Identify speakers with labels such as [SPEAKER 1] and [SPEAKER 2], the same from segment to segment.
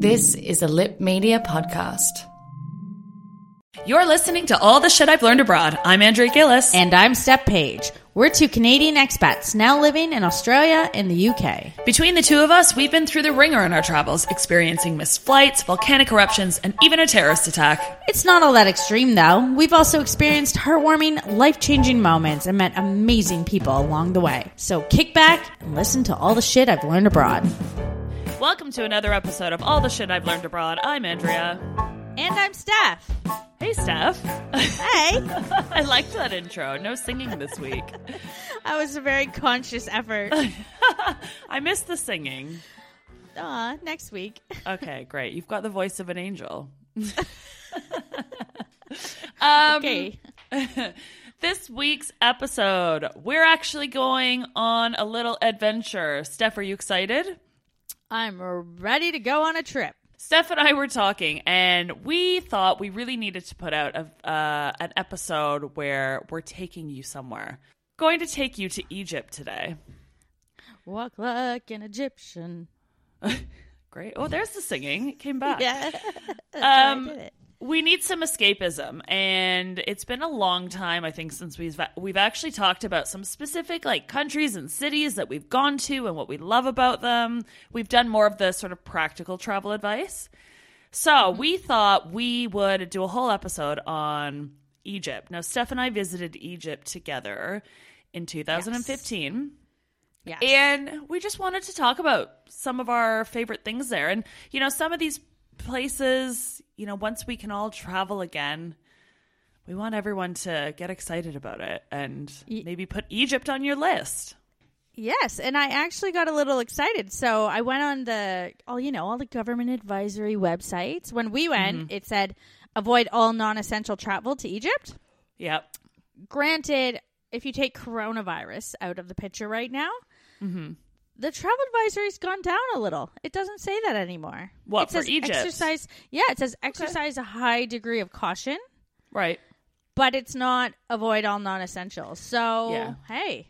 [SPEAKER 1] This is a Lip Media podcast. You're listening to All the Shit I've Learned Abroad. I'm Andrea Gillis.
[SPEAKER 2] And I'm Steph Page. We're two Canadian expats now living in Australia and the UK.
[SPEAKER 1] Between the two of us, we've been through the ringer in our travels, experiencing missed flights, volcanic eruptions, and even a terrorist attack.
[SPEAKER 2] It's not all that extreme, though. We've also experienced heartwarming, life changing moments and met amazing people along the way. So kick back and listen to all the shit I've learned abroad.
[SPEAKER 1] Welcome to another episode of All the Shit I've Learned Abroad. I'm Andrea.
[SPEAKER 2] And I'm Steph.
[SPEAKER 1] Hey, Steph.
[SPEAKER 2] Hey.
[SPEAKER 1] I liked that intro. No singing this week.
[SPEAKER 2] that was a very conscious effort.
[SPEAKER 1] I missed the singing.
[SPEAKER 2] Aw, next week.
[SPEAKER 1] Okay, great. You've got the voice of an angel. um,
[SPEAKER 2] Okay.
[SPEAKER 1] This week's episode, we're actually going on a little adventure. Steph, are you excited?
[SPEAKER 2] I'm ready to go on a trip.
[SPEAKER 1] Steph and I were talking, and we thought we really needed to put out a, uh, an episode where we're taking you somewhere. Going to take you to Egypt today.
[SPEAKER 2] Walk like an Egyptian.
[SPEAKER 1] Great. Oh, there's the singing. It came back.
[SPEAKER 2] Yeah.
[SPEAKER 1] Um,
[SPEAKER 2] I did it.
[SPEAKER 1] We need some escapism and it's been a long time i think since we've we've actually talked about some specific like countries and cities that we've gone to and what we love about them. We've done more of the sort of practical travel advice. So mm-hmm. we thought we would do a whole episode on egypt. Now steph and i visited egypt together in 2015
[SPEAKER 2] Yeah.
[SPEAKER 1] and we just wanted to talk about some of our favorite things there. And, you know, some of these places, you know, once we can all travel again, we want everyone to get excited about it and maybe put Egypt on your list.
[SPEAKER 2] Yes, and I actually got a little excited. So I went on the all you know all the government advisory websites. When we went, mm-hmm. it said avoid all non-essential travel to Egypt.
[SPEAKER 1] Yep.
[SPEAKER 2] Granted, if you take coronavirus out of the picture right now, mm-hmm. The travel advisory's gone down a little. It doesn't say that anymore.
[SPEAKER 1] What,
[SPEAKER 2] it
[SPEAKER 1] for
[SPEAKER 2] says
[SPEAKER 1] Egypt?
[SPEAKER 2] Exercise. Yeah, it says exercise a high degree of caution,
[SPEAKER 1] Right.
[SPEAKER 2] but it's not avoid all non-essentials. So
[SPEAKER 1] Yeah.
[SPEAKER 2] hey,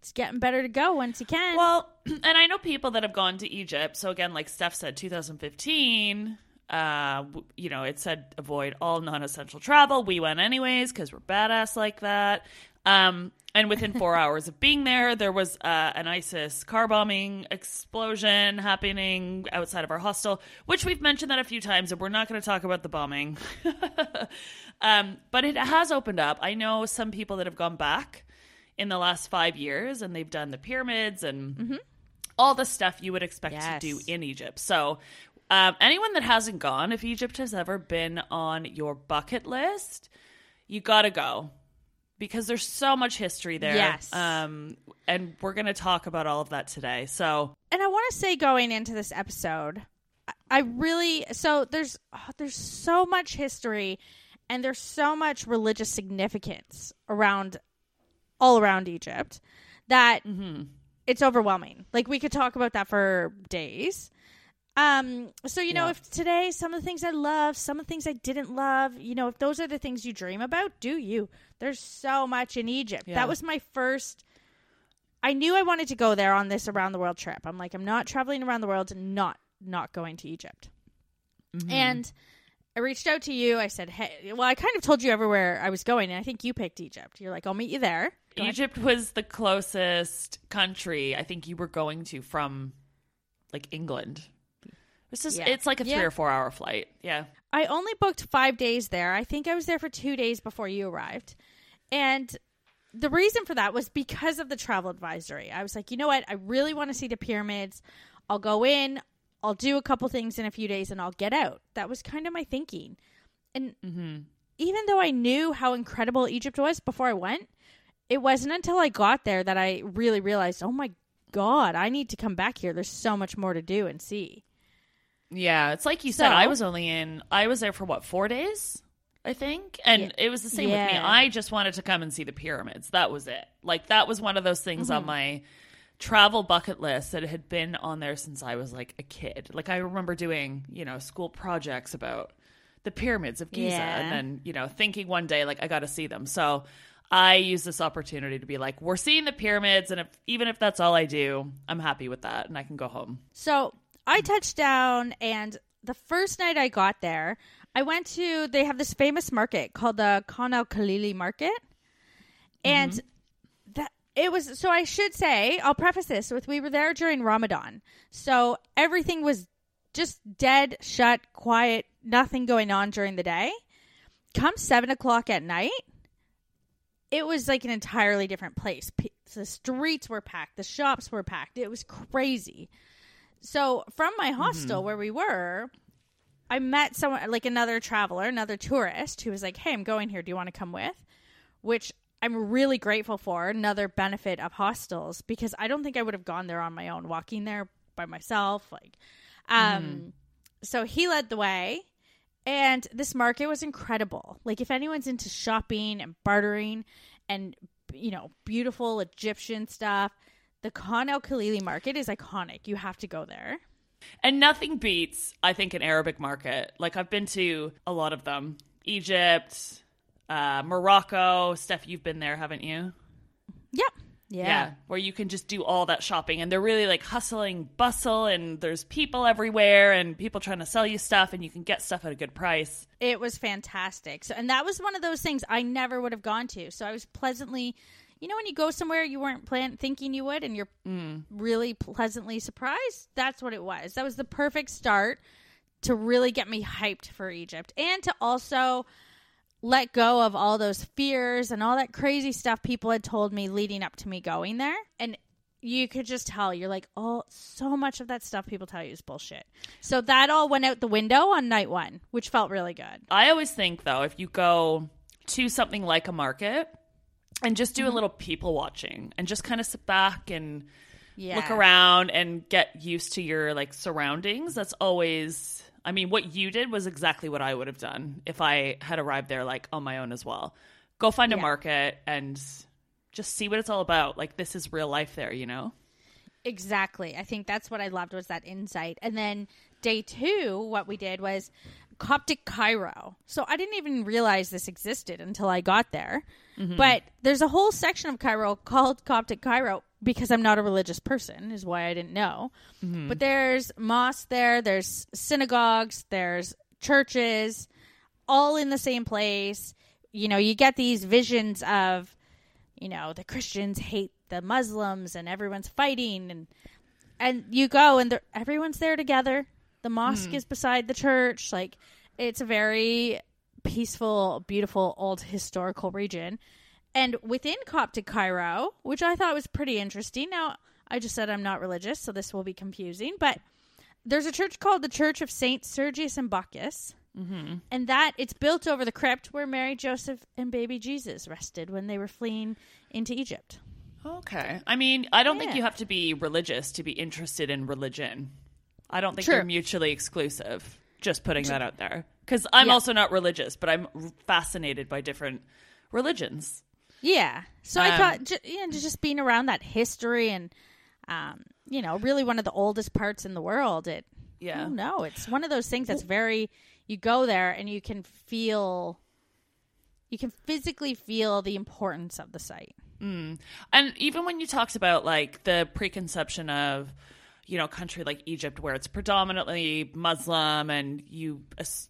[SPEAKER 2] it's getting better to go once you can.
[SPEAKER 1] Well, and I know people that have gone to Egypt. So again, like Steph said, 2015. Uh, you know, it said avoid all non-essential travel. We went anyways because we're badass like that. Um, and within four hours of being there, there was uh, an ISIS car bombing explosion happening outside of our hostel, which we've mentioned that a few times, and we're not going to talk about the bombing. um, but it has opened up. I know some people that have gone back in the last five years, and they've done the pyramids and all the stuff you would expect
[SPEAKER 2] Yes.
[SPEAKER 1] to do in Egypt. So, um, anyone that hasn't gone, if Egypt has ever been on your bucket list, you got to go because there's so much history there.
[SPEAKER 2] Yes.
[SPEAKER 1] Um, and we're going to talk about all of that today. So,
[SPEAKER 2] and I want to say going into this episode, I- really so there's oh, there's so much history and there's so much religious significance around all around Egypt that it's overwhelming. Like we could talk about that for days. Um so you know
[SPEAKER 1] Yeah.
[SPEAKER 2] if today some of the things I love, some of the things I didn't love, you know, if those are the things you dream about, do you? There's so much in Egypt.
[SPEAKER 1] Yeah.
[SPEAKER 2] That was my first I knew I wanted to go there on this around the world trip. I'm like, I'm not traveling around the world and not not going to Egypt. And I reached out to you. I said, "Hey, well, I kind of told you everywhere I was going, and I think you picked Egypt. You're like, I'll meet you there." Go ahead.
[SPEAKER 1] Egypt was the closest country I think you were going to from like England. It's just
[SPEAKER 2] Yeah.
[SPEAKER 1] it's like a three
[SPEAKER 2] Yeah.
[SPEAKER 1] or four hour flight. Yeah.
[SPEAKER 2] I only booked five days there. I think I was there for two days before you arrived. And the reason for that was because of the travel advisory. I was like, you know what? I really want to see the pyramids. I'll go in, I'll do a couple things in a few days, and I'll get out. That was kind of my thinking. And mm-hmm. even though I knew how incredible Egypt was before I went, it wasn't until I got there that I really realized, oh my God, I need to come back here. There's so much more to do and see.
[SPEAKER 1] Yeah, it's like you said.
[SPEAKER 2] So-
[SPEAKER 1] I was only in. I was there for what four days, I think, and
[SPEAKER 2] Yeah.
[SPEAKER 1] it was the same with me. I just wanted to come and see the pyramids. That was it. Like that was one of those things
[SPEAKER 2] Mm-hmm.
[SPEAKER 1] on my travel bucket list that had been on there since I was like a kid. Like I remember doing, you know, school projects about the pyramids of Giza,
[SPEAKER 2] Yeah.
[SPEAKER 1] and then you know thinking one day like I got to see them. So. I use this opportunity to be like, we're seeing the pyramids, and if even if that's all I do, I'm happy with that, and I can go home.
[SPEAKER 2] So I touched down, and the first night I got there, I went to. They have this famous market called the Khan al Khalili Market, and mm-hmm. that it was. So I should say, I'll preface this with: we were there during Ramadan, so everything was just dead, shut, quiet, nothing going on during the day. Come seven o'clock at night, it was like an entirely different place. P- The streets were packed, the shops were packed. It was crazy. So from my hostel where we were, I met someone like another traveler, another tourist who was like, "Hey, I'm going here. Do you want to come with?" Which I'm really grateful for. Another benefit of hostels because I don't think I would have gone there on my own, walking there by myself. Like, um, so he led the way, and this market was incredible. Like, if anyone's into shopping and bartering, and you know, beautiful Egyptian stuff. The Khan El Khalili market is iconic. You have to go there.
[SPEAKER 1] And nothing beats, I think, an Arabic market. Like I've been to a lot of them. Egypt, uh, Morocco. Steph, you've been there, haven't you?
[SPEAKER 2] Yep. Yeah.
[SPEAKER 1] Where you can just do all that shopping and they're really like hustling, bustle, and there's people everywhere and people trying to sell you stuff and you can get stuff at a good price.
[SPEAKER 2] It was fantastic. So and that was one of those things I never would have gone to. So I was pleasantly you know when you go somewhere you weren't plan- thinking you would and you're mm. really pleasantly surprised? That's what it was. That was the perfect start to really get me hyped for Egypt and to also let go of all those fears and all that crazy stuff people had told me leading up to me going there. And you could just tell you're like, oh, so much of that stuff people tell you is bullshit. So that all went out the window on night one, which felt really good.
[SPEAKER 1] I always think though, if you go to something like a market and just do a mm-hmm. little people watching and just kind of sit back and
[SPEAKER 2] Yeah.
[SPEAKER 1] look around and get used to your like surroundings, that's always I mean, what you did was exactly what I would have done if I had arrived there like on my own as well. Go find a market and just see what it's all about. Like this is real life there, you know?
[SPEAKER 2] Exactly. I think that's what I loved was that insight. And then day two, what we did was Coptic Cairo. So I didn't even realize this existed until I got there. Mm-hmm. But there's a whole section of Cairo called Coptic Cairo because I'm not a religious person, is why I didn't know. Mm-hmm. But there's mosques there, there's synagogues, there's churches, all in the same place. You know, you get these visions of you know the christians hate the muslims and everyone's fighting and and you go and everyone's there together the mosque mm. is beside the church. Like it's a very peaceful beautiful old historical region. And within coptic cairo which i thought was pretty interesting. Now i just said i'm not religious so this will be confusing. But there's a church called the church of saint sergius and bacchus. Mm-hmm. And that it's built over the crypt where Mary, Joseph, and baby Jesus rested when they were fleeing into Egypt.
[SPEAKER 1] Okay. I mean, I don't think you have to be religious to be interested in religion. I don't think
[SPEAKER 2] True.
[SPEAKER 1] they're mutually exclusive. Just putting that out there. Because I'm
[SPEAKER 2] Yeah.
[SPEAKER 1] also not religious, but I'm fascinated by different religions.
[SPEAKER 2] Yeah. So I
[SPEAKER 1] Um,
[SPEAKER 2] thought, ju- yeah, just being around that history and, um, you know, really one of the oldest parts in the world. It,
[SPEAKER 1] Yeah.
[SPEAKER 2] no, it's one of those things that's very. You go there and you can feel, you can physically feel the importance of the site.
[SPEAKER 1] And even when you talked about like the preconception of, you know, country like Egypt where it's predominantly Muslim and you,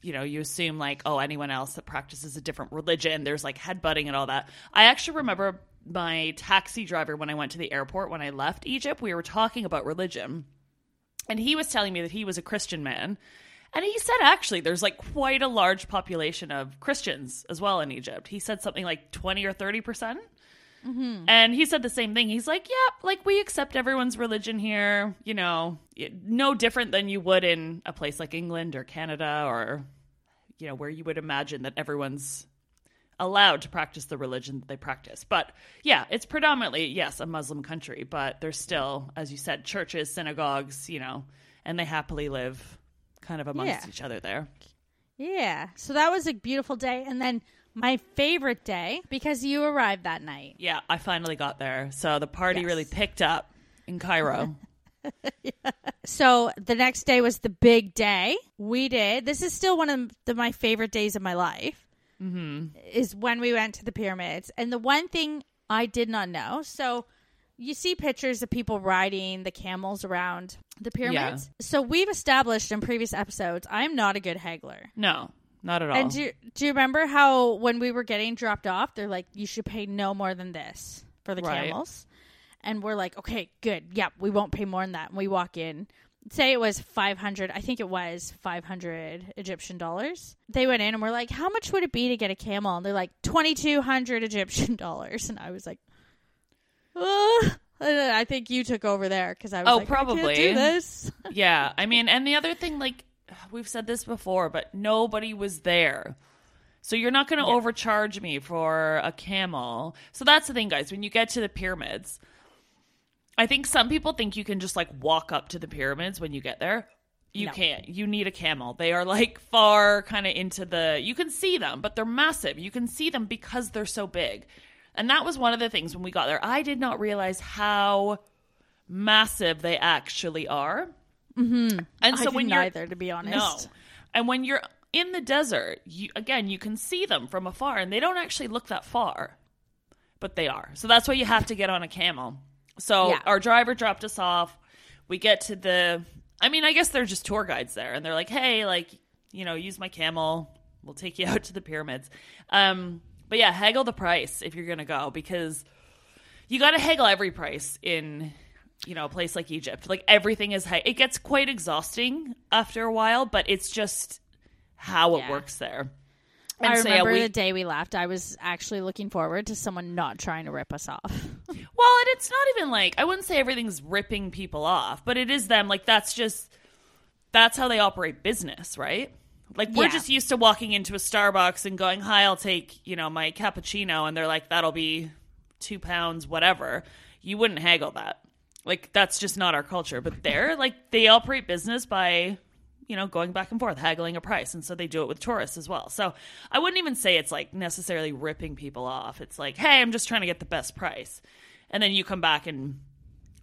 [SPEAKER 1] you know, you assume like, oh, anyone else that practices a different religion, there's like headbutting and all that. I actually remember my taxi driver when I went to the airport when I left Egypt, we were talking about religion and he was telling me that he was a Christian man. And he said actually there's like quite a large population of Christians as well in Egypt. He said something like 20 or 30%. Percent And he said the same thing. He's like, yeah, like we accept everyone's religion here, you know, no different than you would in a place like England or Canada or, you know, where you would imagine that everyone's allowed to practice the religion that they practice. But yeah, it's predominantly, yes, a Muslim country, but there's still, as you said, churches, synagogues, you know, and they happily live kind of amongst
[SPEAKER 2] Yeah.
[SPEAKER 1] each other there.
[SPEAKER 2] Yeah. So that was a beautiful day. And then my favorite day, because you arrived that night.
[SPEAKER 1] Yeah, I finally got there. So the party
[SPEAKER 2] Yes.
[SPEAKER 1] really picked up in Cairo. yeah.
[SPEAKER 2] So the next day was the big day. We did. This is still one of the, my favorite days of my life. Mm-hmm. Is when we went to the pyramids. And the one thing I did not know. So you see pictures of people riding the camels around the pyramids. So we've established in previous episodes, I'm not a good haggler.
[SPEAKER 1] no, not at all.
[SPEAKER 2] And do you, do you remember how when we were getting dropped off, they're like, you should pay no more than this for the
[SPEAKER 1] Right.
[SPEAKER 2] camels? And we're like, okay, good. Yep, we won't pay more than that. And we walk in. Say it was 500, I think it was 500 Egyptian dollars. They went in and we're like, how much would it be to get a camel? And they're like, 2,200 Egyptian dollars. And I was like, then I think you took over there because I was
[SPEAKER 1] Oh,
[SPEAKER 2] like, I can't
[SPEAKER 1] probably.
[SPEAKER 2] do this.
[SPEAKER 1] yeah, I mean, and the other thing, like we've said this before, but nobody was there. So you're not going to overcharge me for a camel. So that's the thing, guys. When you get to the pyramids, I think some people think you can just like walk up to the pyramids when you get there. You
[SPEAKER 2] No.
[SPEAKER 1] can't. You need a camel. They are like far kind of into the. You can see them, but they're massive. You can see them because they're so big. And that was one of the things when we got there. I did not realize how massive they actually are. Mm-hmm. And so when you're
[SPEAKER 2] to be honest.
[SPEAKER 1] no, and when you're in the desert, you again you can see them from afar, and they don't actually look that far, but they are. So that's why you have to get on a camel. So
[SPEAKER 2] Yeah.
[SPEAKER 1] our driver dropped us off. We get to the. I mean, I guess they're just tour guides there, and they're like, "Hey, like, you know, use my camel. We'll take you out to the pyramids." Um, but yeah, haggle the price if you're gonna go because you got to haggle every price in you know a place like Egypt. Like everything is high. It gets quite exhausting after a while, but it's just how it
[SPEAKER 2] Yeah.
[SPEAKER 1] works there.
[SPEAKER 2] I
[SPEAKER 1] And so, yeah,
[SPEAKER 2] remember
[SPEAKER 1] we-
[SPEAKER 2] the day we left. I was actually looking forward to someone not trying to rip us off.
[SPEAKER 1] Well, and it's not even like I wouldn't say everything's ripping people off, but it is them. Like that's just that's how they operate business, right? Like we're
[SPEAKER 2] Yeah.
[SPEAKER 1] just used to walking into a Starbucks and going, "Hi, I'll take you know my cappuccino," and they're like, "That'll be two pounds, whatever." You wouldn't haggle that. Like that's just not our culture. But they're like they operate business by you know going back and forth, haggling a price, and so they do it with tourists as well. So I wouldn't even say it's like necessarily ripping people off. It's like, hey, I'm just trying to get the best price, and then you come back and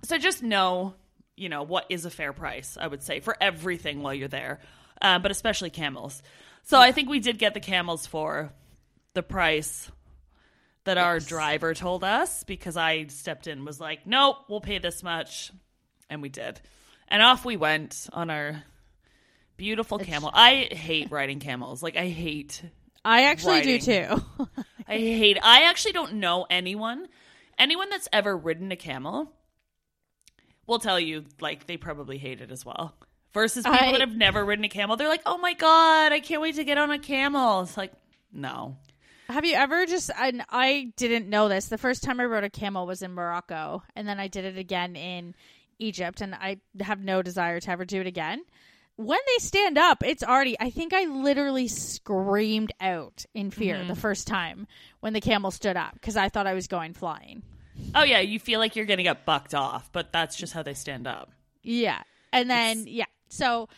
[SPEAKER 1] so just know, you know, what is a fair price, I would say, for everything while you're there, uh, but especially camels. So I think we did get the camels for the price that our driver told us because I stepped in and was like, nope, we'll pay this much. And we did. And off we went on our beautiful camel. I hate riding camels. Like, I hate
[SPEAKER 2] I actually do too.
[SPEAKER 1] I hate. I actually don't know anyone, anyone that's ever ridden a camel, will tell you like they probably hate it as well. Versus people
[SPEAKER 2] I-
[SPEAKER 1] that have never ridden a camel, they're like, "Oh my god, I can't wait to get on a camel." It's like, no,
[SPEAKER 2] Have you ever just? And I didn't know this. The first time I rode a camel was in Morocco, and then I did it again in Egypt, and I have no desire to ever do it again. When they stand up, it's already. I think I literally screamed out in fear mm-hmm. the first time when the camel stood up because I thought I was going flying.
[SPEAKER 1] oh yeah, you feel like you're gonna get bucked off, but that's just how they stand up.
[SPEAKER 2] Yeah. And then yeah. So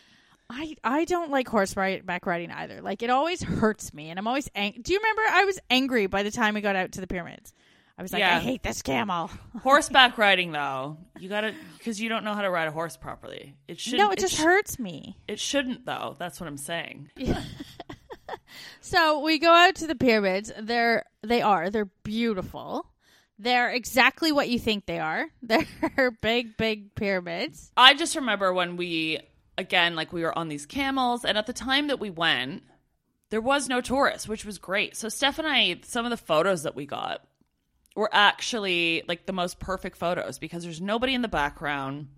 [SPEAKER 2] I I don't like horseback riding either. Like it always hurts me and I'm always ang- Do you remember I was angry by the time we got out to the pyramids? I was like
[SPEAKER 1] Yeah.
[SPEAKER 2] I hate this camel.
[SPEAKER 1] Horseback riding though, you gotta because you don't know how to ride a horse properly. It should
[SPEAKER 2] no, it just
[SPEAKER 1] sh-
[SPEAKER 2] hurts me.
[SPEAKER 1] It shouldn't though. That's what I'm saying.
[SPEAKER 2] So we go out to the pyramids. They're they are they're beautiful. They're exactly what you think they are. They're big, big pyramids.
[SPEAKER 1] I just remember when we again like we were on these camels and at the time that we went there was no tourists, which was great. So Steph and I some of the photos that we got were actually like the most perfect photos because there's nobody in the background.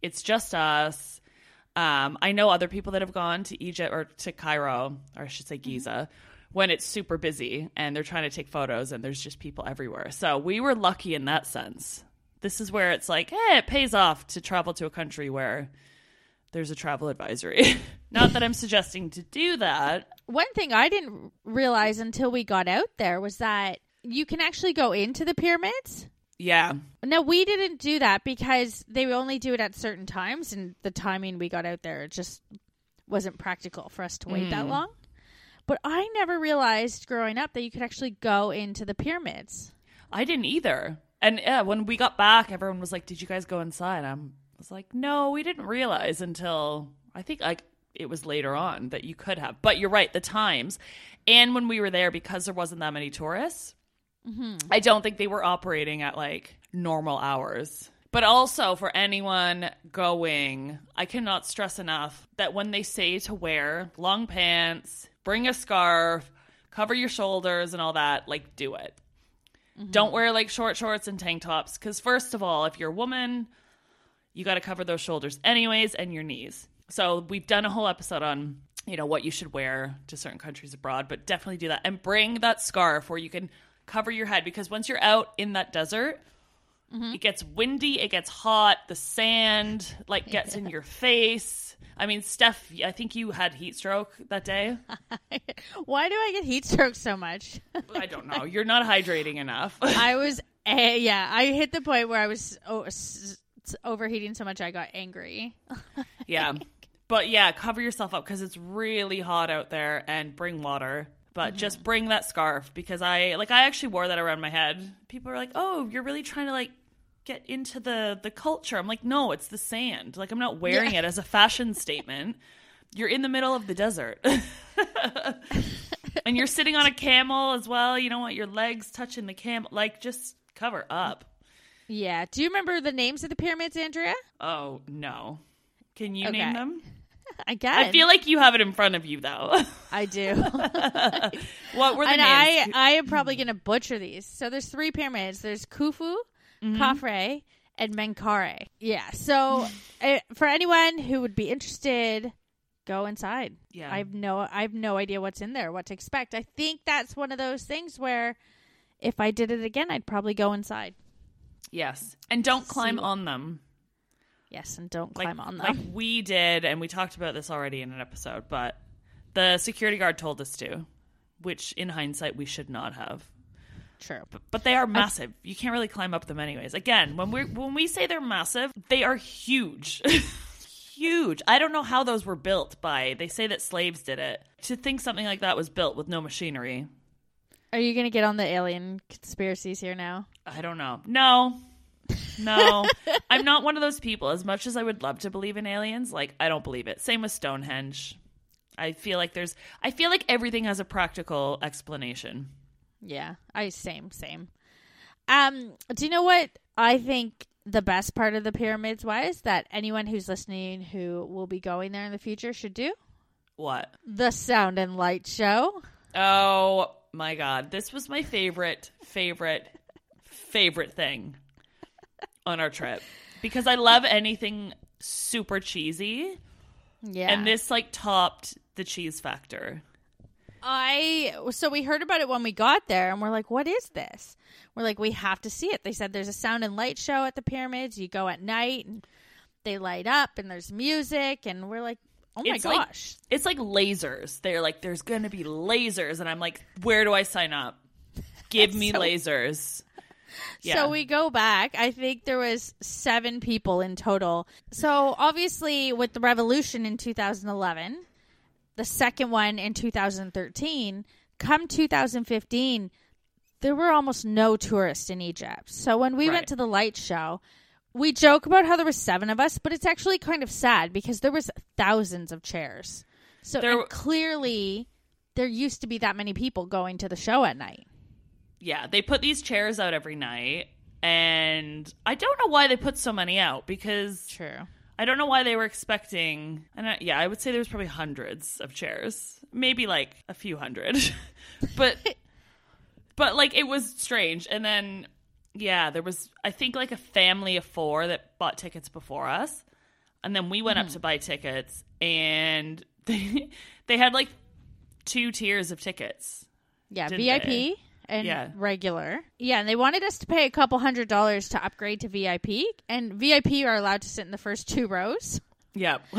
[SPEAKER 1] It's just us. Um, I know other people that have gone to Egypt or to Cairo, or I should say Giza, when it's super busy and they're trying to take photos and there's just people everywhere. So we were lucky in that sense. This is where it's like, hey, it pays off to travel to a country where there's a travel advisory. Not that I'm suggesting to do that.
[SPEAKER 2] One thing I didn't realize until we got out there was that you can actually go into the pyramids.
[SPEAKER 1] Yeah.
[SPEAKER 2] No, we didn't do that because they only do it at certain times, and the timing we got out there it just wasn't practical for us to wait that mm. long. But I never realized growing up that you could actually go into the pyramids.
[SPEAKER 1] I didn't either. And yeah, when we got back, everyone was like, "Did you guys go inside?" I'm, was like, "No, we didn't realize until I think like it was later on that you could have." But you're right, the times, and when we were there, because there wasn't that many tourists, mm-hmm. I don't think they were operating at like normal hours. But also for anyone going, I cannot stress enough that when they say to wear long pants, bring a scarf, cover your shoulders and all that, like do it. Mm-hmm. Don't wear like short shorts and tank tops because first of all, if you're a woman, you got to cover those shoulders anyways and your knees. So we've done a whole episode on you know what you should wear to certain countries abroad, but definitely do that and bring that scarf where you can cover your head because once you're out in that desert, it gets windy, it gets hot, the sand like gets in your face. I mean, Steph, I think you had heat stroke that day.
[SPEAKER 2] Why do I get heat stroke so much?
[SPEAKER 1] I don't know. You're not hydrating enough.
[SPEAKER 2] I was, eh, yeah, I hit the point where I was oh, s- overheating so much I got angry.
[SPEAKER 1] Yeah. But yeah, cover yourself up because it's really hot out there and bring water. But mm-hmm. just bring that scarf because I like I actually wore that around my head. People are like, "Oh, you're really trying to like get into the the culture." I'm like, "No, it's the sand. Like I'm not wearing it as a fashion statement. You're in the middle of the desert." and you're sitting on a camel as well. You don't want your legs touching the camel. Like just cover up.
[SPEAKER 2] Yeah. Do you remember the names of the pyramids, Andrea?
[SPEAKER 1] Oh, no. Can you
[SPEAKER 2] Okay.
[SPEAKER 1] name them?
[SPEAKER 2] I guess.
[SPEAKER 1] I feel like you have it in front of you though.
[SPEAKER 2] I do.
[SPEAKER 1] what were the
[SPEAKER 2] and I,
[SPEAKER 1] names?
[SPEAKER 2] I am probably going to butcher these. So there's three pyramids. There's Khufu,
[SPEAKER 1] Mm-hmm.
[SPEAKER 2] Khafre, and Menkaure. Yeah. So uh, for anyone who would be interested, go inside.
[SPEAKER 1] Yeah.
[SPEAKER 2] I have no, I have no idea what's in there, what to expect. I think that's one of those things where if I did it again, I'd probably go inside.
[SPEAKER 1] Yes, and don't climb
[SPEAKER 2] See-
[SPEAKER 1] on them.
[SPEAKER 2] Yes, and don't
[SPEAKER 1] Like,
[SPEAKER 2] climb on them.
[SPEAKER 1] like we did, and we talked about this already in an episode. But the security guard told us to, which in hindsight we should not have.
[SPEAKER 2] True.
[SPEAKER 1] But, but they are massive. You can't really climb up them anyways. Again, when we when we say they're massive, they are huge. huge. I don't know how those were built by. They say that slaves did it. To think something like that was built with no machinery,
[SPEAKER 2] Are you going to get on the alien conspiracies here now?
[SPEAKER 1] I don't know. No. No. I'm not one of those people. As much as I would love to believe in aliens, like I don't believe it. Same with Stonehenge. I feel like there's I feel like everything has a practical explanation.
[SPEAKER 2] Yeah, I same same. Um, do you know what I think the best part of the pyramids was that anyone who's listening who will be going there in the future should do
[SPEAKER 1] What?
[SPEAKER 2] the sound and light show.
[SPEAKER 1] Oh my god. This was my favorite favorite favorite thing on our trip because I love anything super cheesy
[SPEAKER 2] Yeah,
[SPEAKER 1] and this like topped the cheese factor.
[SPEAKER 2] I so we heard about it when we got there, and we're like, "What is this?" We're like, "We have to see it." They said there's a sound and light show at the pyramids. You go at night, and they light up, and there's music, and we're like, "Oh my
[SPEAKER 1] It's like-
[SPEAKER 2] gosh!"
[SPEAKER 1] It's like lasers. They're like, there's going to be lasers. And I'm like, where do I sign up? Give me
[SPEAKER 2] so-
[SPEAKER 1] lasers. Yeah.
[SPEAKER 2] So we go back. I think there was seven people in total. So obviously, with the revolution in 2011, the second one in 2013, come 2015, there were almost no tourists in Egypt. So when we
[SPEAKER 1] Right.
[SPEAKER 2] went to the light show, we joke about how there were seven of us, but it's actually kind of sad because there was thousands of chairs. So
[SPEAKER 1] There-
[SPEAKER 2] clearly, there used to be that many people going to the show at night.
[SPEAKER 1] yeah, they put these chairs out every night, and I don't know why they put so many out because
[SPEAKER 2] True.
[SPEAKER 1] I don't know why they were expecting. And I, yeah, I would say there was probably hundreds of chairs, maybe like a few hundred, but but like it was strange. And then yeah, there was I think like a family of four that bought tickets before us, and then we went up mm-hmm. to buy tickets, and they they had like two tiers of tickets.
[SPEAKER 2] Yeah, VIP
[SPEAKER 1] they?
[SPEAKER 2] and
[SPEAKER 1] Yeah.
[SPEAKER 2] regular. Yeah, and they wanted us to pay a couple hundred dollars to upgrade to VIP, and VIP are allowed to sit in the first two rows.
[SPEAKER 1] Yep.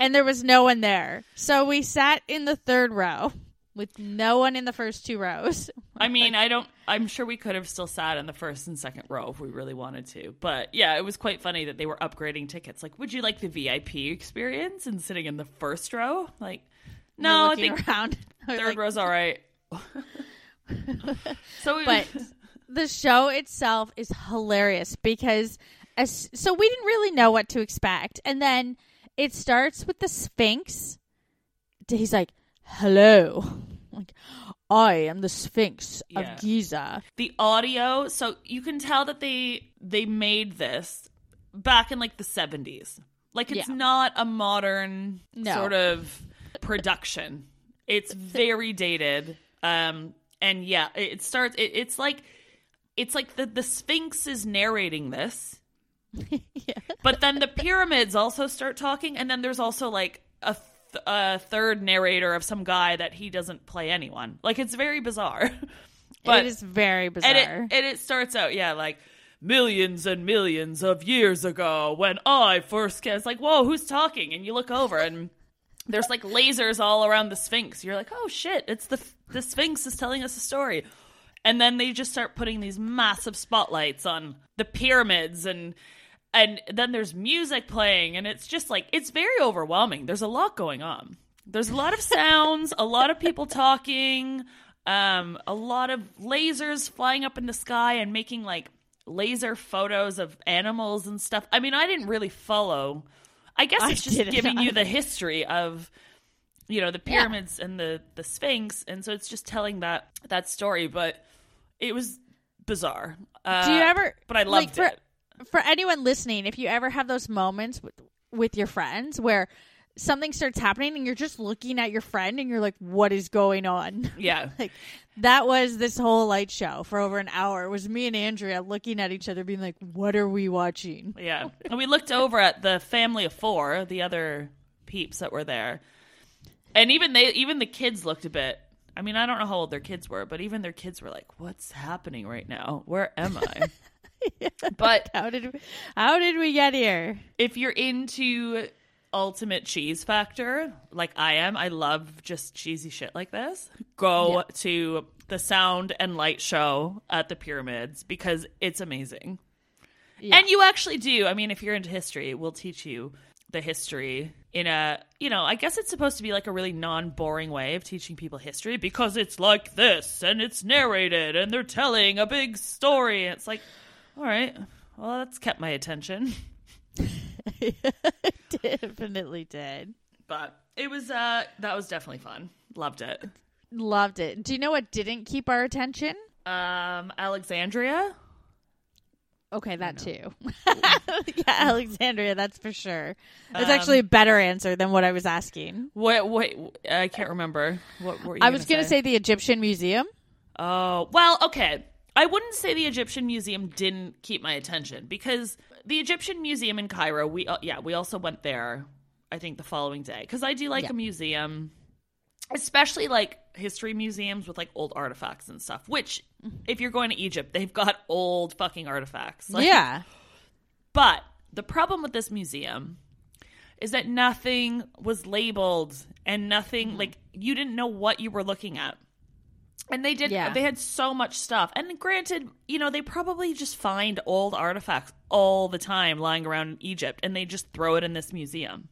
[SPEAKER 2] And there was no one there. So we sat in the third row with no one in the first two rows.
[SPEAKER 1] I mean, I don't. I'm sure we could have still sat in the first and second row if we really wanted to. But yeah, it was quite funny that they were upgrading tickets. Like, would you like the VIP experience and sitting in the first row? Like, no, I think
[SPEAKER 2] around.
[SPEAKER 1] Third
[SPEAKER 2] like,
[SPEAKER 1] row's all right. so, we,
[SPEAKER 2] but the show itself is hilarious because as so we didn't really know what to expect and then it starts with the sphinx he's like hello like i am the sphinx
[SPEAKER 1] Yeah.
[SPEAKER 2] of giza
[SPEAKER 1] the audio. So you can tell that they they made this back in like the 70s. Like it's
[SPEAKER 2] Yeah.
[SPEAKER 1] not a modern
[SPEAKER 2] No.
[SPEAKER 1] sort of production. It's very dated. Um and yeah, it starts it, it's like it's like the the Sphinx is narrating this. yeah. But then the pyramids also start talking and then there's also like a th- a third narrator of some guy that he doesn't play anyone. Like it's very bizarre. But
[SPEAKER 2] it is very bizarre
[SPEAKER 1] and it and it starts out yeah like millions and millions of years ago when I first came. It's like whoa, who's talking? And you look over and there's like lasers all around the Sphinx. You're like, oh shit, it's the the Sphinx is telling us a story. And then they just start putting these massive spotlights on the pyramids and and then there's music playing and it's just like it's very overwhelming. There's a lot going on. There's a lot of sounds, a lot of people talking, um, a lot of lasers flying up in the sky and making like laser photos of animals and stuff. I mean, I didn't really follow. I guess
[SPEAKER 2] I
[SPEAKER 1] it's just
[SPEAKER 2] didn't
[SPEAKER 1] giving you the history of you know the pyramids and the the Sphinx, and so it's just telling that that story. But it was bizarre. Uh,
[SPEAKER 2] do you ever
[SPEAKER 1] But I
[SPEAKER 2] like,
[SPEAKER 1] loved
[SPEAKER 2] for,
[SPEAKER 1] it.
[SPEAKER 2] For anyone listening if you ever have those moments with, with your friends where something starts happening and you're just looking at your friend and you're like what is going on
[SPEAKER 1] Yeah.
[SPEAKER 2] like that was this whole light show for over an hour it was me and andrea looking at each other being like what are we watching
[SPEAKER 1] Yeah. And we looked over at the family of four, the other peeps that were there. And even they even the kids looked a bit I mean, I don't know how old their kids were, but even their kids were like, What's happening right now? Where am I? But
[SPEAKER 2] how did we, how did we get here
[SPEAKER 1] if you're into ultimate cheese factor, like I am, I love just cheesy shit like this. Go
[SPEAKER 2] Yeah.
[SPEAKER 1] to the sound and light show at the pyramids because it's amazing. And you actually do. I mean, if you're into history, it will teach you the history in a, you know, I guess it's supposed to be like a really non boring way of teaching people history because it's like this and it's narrated and they're telling a big story. And it's like, all right, well, that's kept my attention.
[SPEAKER 2] definitely did
[SPEAKER 1] But it was, uh, that was definitely fun. Loved it.
[SPEAKER 2] loved it do you know what didn't keep our attention
[SPEAKER 1] Um, Alexandria.
[SPEAKER 2] okay that too yeah alexandria that's for sure that's
[SPEAKER 1] Um,
[SPEAKER 2] actually a better answer than what i was asking
[SPEAKER 1] Wait, wait, I can't remember. What were you
[SPEAKER 2] i was gonna say the egyptian museum
[SPEAKER 1] Oh, well, okay. I wouldn't say the Egyptian Museum didn't keep my attention because the Egyptian Museum in Cairo, we uh, yeah, we also went there I think the following day cuz I do like
[SPEAKER 2] Yeah.
[SPEAKER 1] a museum especially like history museums with like old artifacts and stuff, which if you're going to Egypt, they've got old fucking artifacts. Like,
[SPEAKER 2] yeah
[SPEAKER 1] But the problem with this museum is that nothing was labeled and nothing
[SPEAKER 2] Mm-hmm.
[SPEAKER 1] like you didn't know what you were looking at. And they did
[SPEAKER 2] Yeah.
[SPEAKER 1] they had so much stuff. And granted, you know, they probably just find old artifacts all the time lying around in Egypt and they just throw it in this museum.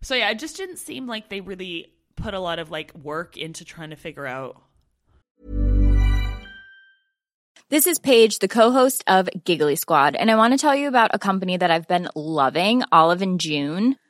[SPEAKER 1] So yeah, it just didn't seem like they really put a lot of like work into trying to figure out
[SPEAKER 3] This is Paige, the co-host of Giggly Squad, and I want to tell you about a company that I've been loving, Olive and June.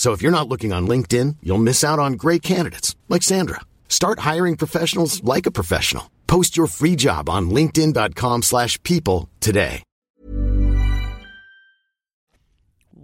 [SPEAKER 4] So if you're not looking on LinkedIn, you'll miss out on great candidates like Sandra. Start hiring professionals like a professional. Post your free job on linkedin.com/people slash people today.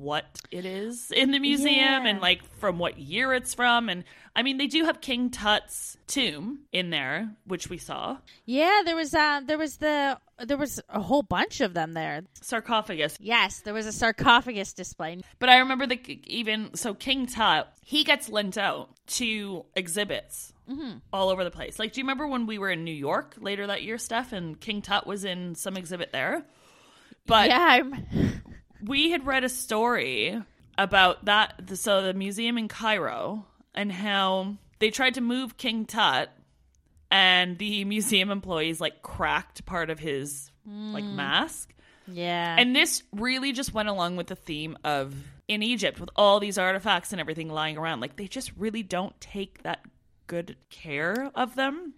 [SPEAKER 1] what it is in the museum and like from what year it's from and I mean they do have King Tut's tomb in there which we saw
[SPEAKER 2] Yeah, there was uh there was the there was a whole bunch of them there.
[SPEAKER 1] sarcophagus
[SPEAKER 2] Yes, there was a sarcophagus display.
[SPEAKER 1] but I remember the even so King Tut he gets lent out to exhibits mm-hmm. all over the place like do you remember when we were in New York later that year Steph and King Tut was in some exhibit there but
[SPEAKER 2] yeah,
[SPEAKER 1] we had read a story about that so the museum in Cairo and how they tried to move King Tut and the museum employees like cracked part of his like hmm. mask
[SPEAKER 2] yeah.
[SPEAKER 1] and this really just went along with the theme of in Egypt with all these artifacts and everything lying around like they just really don't take that good care of them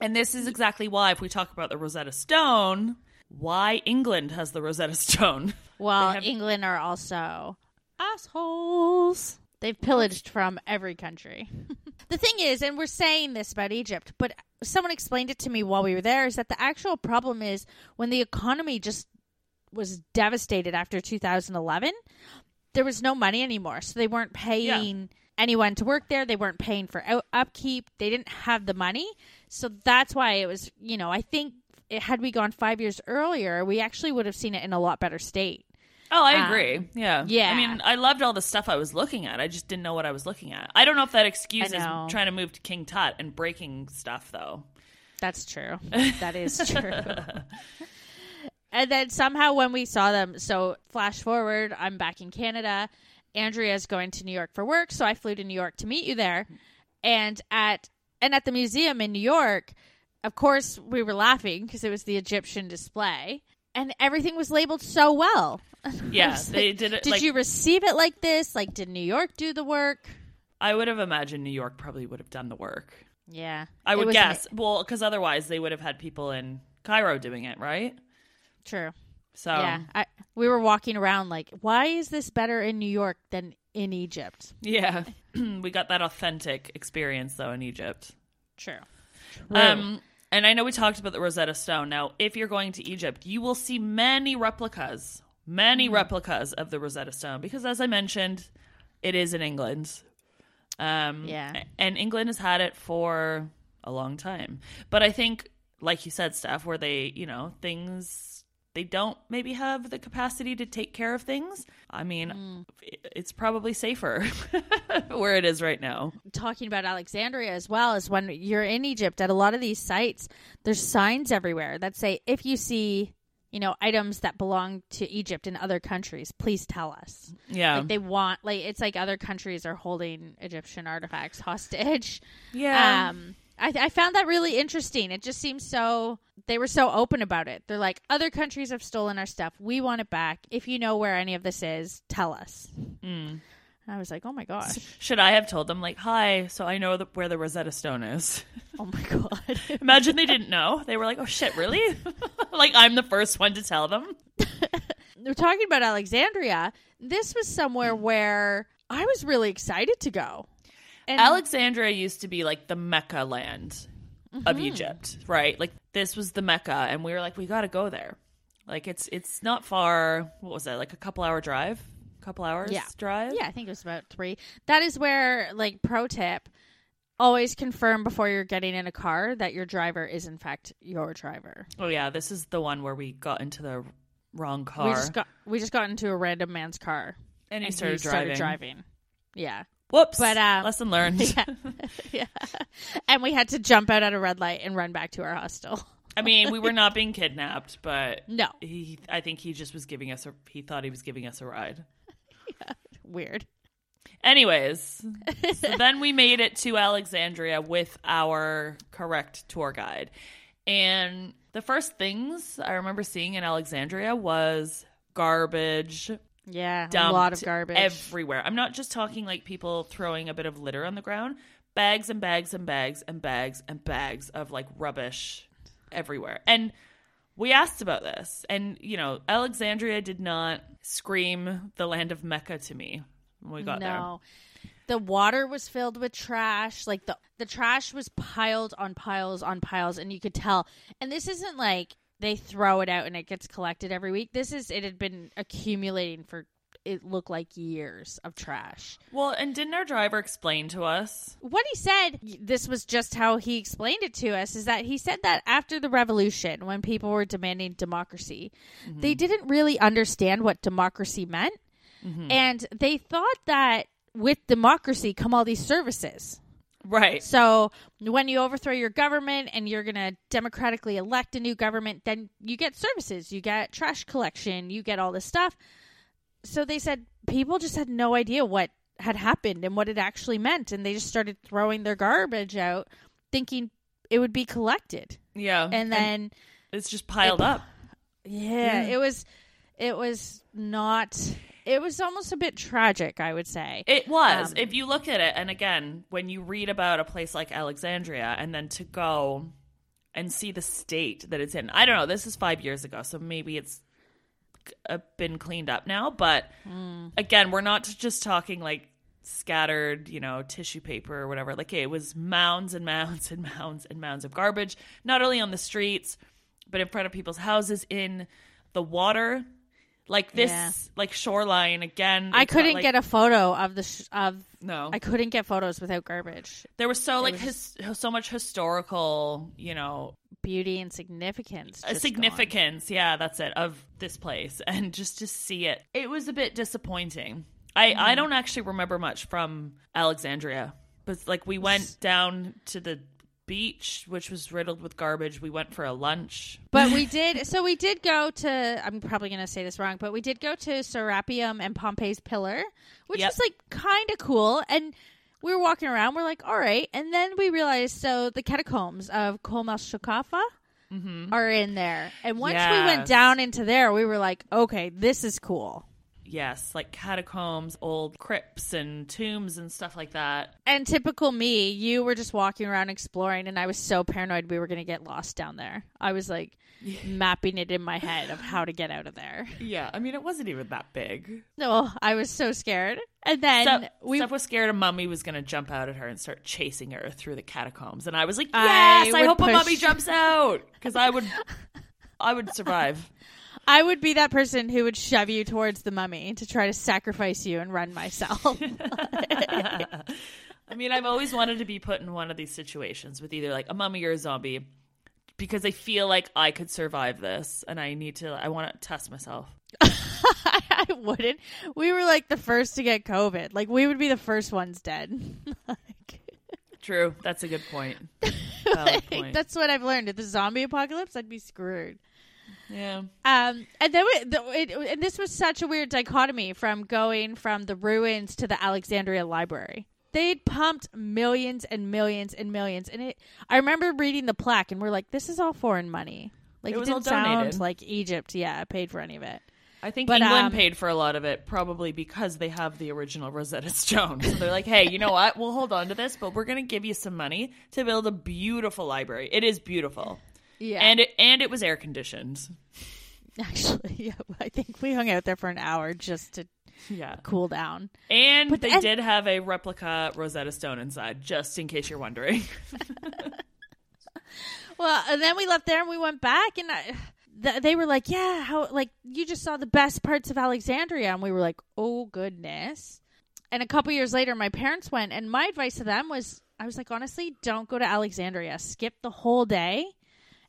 [SPEAKER 1] and this is exactly why if we talk about the Rosetta Stone why England has the Rosetta Stone
[SPEAKER 2] well,
[SPEAKER 1] have-
[SPEAKER 2] England are also assholes. They've pillaged from every country. the thing is, and we're saying this about Egypt, but someone explained it to me while we were there, is that the actual problem is when the economy just was devastated after 2011, there was no money anymore. So they weren't paying anyone to work there. They weren't paying for out- upkeep. They didn't have the money. So that's why it was, you know, I think it, had we gone five years earlier, we actually would have seen it in a lot better state.
[SPEAKER 1] Oh, I
[SPEAKER 2] Um,
[SPEAKER 1] agree. yeah.
[SPEAKER 2] yeah.
[SPEAKER 1] I mean, I loved all the stuff I was looking at. I just didn't know what I was looking at. I don't know if that excuses
[SPEAKER 2] know.
[SPEAKER 1] trying to move to King Tut and breaking stuff, though.
[SPEAKER 2] That's true. That is true. and then somehow when we saw them, so flash forward, I'm back in Canada. Andrea's going to New York for work, so I flew to New York to meet you there. And at and at the museum in New York, of course, we were laughing because it was the Egyptian display, and everything was labeled so well. I
[SPEAKER 1] Yeah,
[SPEAKER 2] was
[SPEAKER 1] they did it,
[SPEAKER 2] Did
[SPEAKER 1] like-
[SPEAKER 2] you receive it like this? Like, did New York do the work?
[SPEAKER 1] I would have imagined New York probably would have done the work.
[SPEAKER 2] Yeah,
[SPEAKER 1] I would
[SPEAKER 2] was
[SPEAKER 1] guess. Well, because otherwise they would have had people in Cairo doing it, right?
[SPEAKER 2] True.
[SPEAKER 1] So,
[SPEAKER 2] Yeah, I, we were walking around like, why is this better in New York than in Egypt?
[SPEAKER 1] yeah. we got that authentic experience, though, in Egypt.
[SPEAKER 2] True.
[SPEAKER 1] Um, and I know we talked about the Rosetta Stone. Now, if you're going to Egypt, you will see many replicas, many
[SPEAKER 2] Mm-hmm.
[SPEAKER 1] replicas of the Rosetta Stone because, as I mentioned, it is in England. Um,
[SPEAKER 2] Yeah.
[SPEAKER 1] and England has had it for a long time. But I think, like you said, Steph, where they, you know, things they don't maybe have the capacity to take care of things. I mean,
[SPEAKER 2] Mm.
[SPEAKER 1] it's probably safer where it is right now.
[SPEAKER 2] Talking about Alexandria as well is when you're in Egypt at a lot of these sites, there's signs everywhere that say if you see, you know, items that belong to Egypt and other countries, please tell us.
[SPEAKER 1] Yeah.
[SPEAKER 2] Like they want like it's like other countries are holding Egyptian artifacts hostage.
[SPEAKER 1] Yeah.
[SPEAKER 2] Um I, I found that really interesting. It just seems so they were so open about it. They're like, other countries have stolen our stuff. We want it back. If you know where any of this is, tell us.
[SPEAKER 1] Mm.
[SPEAKER 2] I was like, oh my gosh.
[SPEAKER 1] Should I have told them like, "Hi, so I know the, where the Rosetta Stone is."
[SPEAKER 2] Oh my god.
[SPEAKER 1] Imagine they didn't know. They were like, "Oh shit, really?" like I'm the first one to tell them.
[SPEAKER 2] We're talking about Alexandria. This was somewhere where I was really excited to go. And
[SPEAKER 1] Alexandria used to be like the Mecca land
[SPEAKER 2] Mm-hmm.
[SPEAKER 1] of Egypt, right? Like this was the Mecca, and we were like, we got to go there. Like it's it's not far. What was that? Like a couple hour drive, couple hours
[SPEAKER 2] Yeah.
[SPEAKER 1] drive.
[SPEAKER 2] Yeah, I think it was about three. That is where, like, pro tip: always confirm before you're getting in a car that your driver is in fact your driver.
[SPEAKER 1] Oh yeah, this is the one where we got into the wrong car
[SPEAKER 2] We just got we just got into a random man's car
[SPEAKER 1] and he
[SPEAKER 2] and
[SPEAKER 1] started,
[SPEAKER 2] he started
[SPEAKER 1] driving.
[SPEAKER 2] driving. Yeah,
[SPEAKER 1] Whoops!
[SPEAKER 2] But, uh,
[SPEAKER 1] lesson learned.
[SPEAKER 2] yeah, yeah. And we had to jump out at a red light and run back to our hostel.
[SPEAKER 1] I mean, we were not being kidnapped, but
[SPEAKER 2] No.
[SPEAKER 1] he. I think he just was giving us a. He thought he was giving us a ride.
[SPEAKER 2] Weird.
[SPEAKER 1] Anyways, so then we made it to Alexandria with our correct tour guide. And the first things I remember seeing in Alexandria was garbage,
[SPEAKER 2] Yeah, a lot of garbage.
[SPEAKER 1] everywhere. I'm not just talking like people throwing a bit of litter on the ground, bags and bags and bags and bags and bags of like rubbish everywhere. And we asked about this, and you know, Alexandria did not scream the land of Mecca to me when we got there.
[SPEAKER 2] no. The water was filled with trash. Like the the trash was piled on piles on piles, and you could tell. And this isn't like they throw it out and it gets collected every week. This is it had been accumulating for it looked like years of trash.
[SPEAKER 1] Well, and didn't our driver explain to us?
[SPEAKER 2] What he said, this was just how he explained it to us, is that he said that after the revolution, when people were demanding democracy, mm-hmm. they didn't really understand what democracy meant. Mm-hmm. And they thought that with democracy come all these services.
[SPEAKER 1] Right.
[SPEAKER 2] So when you overthrow your government and you're going to democratically elect a new government, then you get services, you get trash collection, you get all this stuff. So they said people just had no idea what had happened and what it actually meant, and they just started throwing their garbage out, thinking it would be collected,
[SPEAKER 1] Yeah.
[SPEAKER 2] and then
[SPEAKER 1] it's just piled up.
[SPEAKER 2] yeah, it was it was not. It was almost a bit tragic, I would say.
[SPEAKER 1] It was.
[SPEAKER 2] Um,
[SPEAKER 1] if you look at it, and again, when you read about a place like Alexandria and then to go and see the state that it's in, I don't know, this is five years ago, so maybe it's uh, been cleaned up now. But
[SPEAKER 2] Hmm.
[SPEAKER 1] again, we're not just talking like scattered, you know, tissue paper or whatever. Like it was mounds and mounds and mounds and mounds of garbage, not only on the streets, but in front of people's houses, in the water. Like this,
[SPEAKER 2] Yeah.
[SPEAKER 1] like shoreline again.
[SPEAKER 2] I couldn't
[SPEAKER 1] like-
[SPEAKER 2] get a photo of the sh- of.
[SPEAKER 1] No.
[SPEAKER 2] I couldn't get photos without garbage.
[SPEAKER 1] There was so like
[SPEAKER 2] was
[SPEAKER 1] his, so much historical, you know,
[SPEAKER 2] Beauty and significance.
[SPEAKER 1] uh, significance. Yeah, that's it of this place, and just to see it, it was a bit disappointing. I I don't actually remember much from Alexandria, but like we went down to the beach, which was riddled with garbage. We went for a lunch.
[SPEAKER 2] But we did. So we did go to. I'm probably going to say this wrong, but we did go to Serapeum and Pompey's Pillar, which
[SPEAKER 1] Yep.
[SPEAKER 2] was like kind of cool. And we were walking around. We're like, all right. And then we realized so the catacombs of Kolmas Shokafa are in there. And once we went
[SPEAKER 1] Mm-hmm.
[SPEAKER 2] Down into there, we were like, okay, this is cool.
[SPEAKER 1] Yes, like catacombs, old crypts and tombs and stuff like that.
[SPEAKER 2] And typical me, you were just walking around exploring, and I was so paranoid we were going to get lost down there. I was like mapping it in my head of how to get out of there.
[SPEAKER 1] Yeah, I mean it wasn't even that big.
[SPEAKER 2] No, I was so scared. And then
[SPEAKER 1] Steph,
[SPEAKER 2] we
[SPEAKER 1] Steph was scared a mummy was going to jump out at her and start chasing her through the catacombs, and I was like, "Yes, I,
[SPEAKER 2] would
[SPEAKER 1] hope
[SPEAKER 2] push-
[SPEAKER 1] a mummy jumps out because I would, I would survive."
[SPEAKER 2] I would be that person who would shove you towards the mummy to try to sacrifice you and run myself.
[SPEAKER 1] I mean, I've always wanted to be put in one of these situations with either like a mummy or a zombie because I feel like I could survive this, and I need to. I want to test myself.
[SPEAKER 2] I wouldn't. We were like the first to get COVID. Like we would be the first ones dead. like,
[SPEAKER 1] True, that's a good point. Valid point.
[SPEAKER 2] that's what I've learned. If the zombie apocalypse, I'd be screwed.
[SPEAKER 1] Yeah.
[SPEAKER 2] Um, and then we, the, it, and this was such a weird dichotomy from going from the ruins to the Alexandria Library. They'd pumped millions and millions and millions, and it. I remember reading the plaque, and we're like, "This is all foreign money. Like
[SPEAKER 1] It
[SPEAKER 2] it, didn't sound like Egypt, yeah, paid for any of it."
[SPEAKER 1] I think
[SPEAKER 2] But,
[SPEAKER 1] England
[SPEAKER 2] um,
[SPEAKER 1] paid for a lot of it, probably because they have the original Rosetta Stone. So they're like, "Hey, you know what? We'll hold on to this, but we're going to give you some money to build a beautiful library. It is beautiful,
[SPEAKER 2] Yeah.
[SPEAKER 1] and it and it was air conditioned.
[SPEAKER 2] Actually, yeah, I think we hung out there for an hour just to
[SPEAKER 1] Yeah,
[SPEAKER 2] cool down.
[SPEAKER 1] and
[SPEAKER 2] But
[SPEAKER 1] they
[SPEAKER 2] and-
[SPEAKER 1] did have a replica Rosetta Stone inside, just in case you're wondering.
[SPEAKER 2] Well, and then we left there and we went back, and I, th- they were like, "Yeah, how like you just saw the best parts of Alexandria," and we were like, "Oh goodness." And a couple years later, my parents went, and my advice to them was, I was like, honestly, don't go to Alexandria. Skip the whole day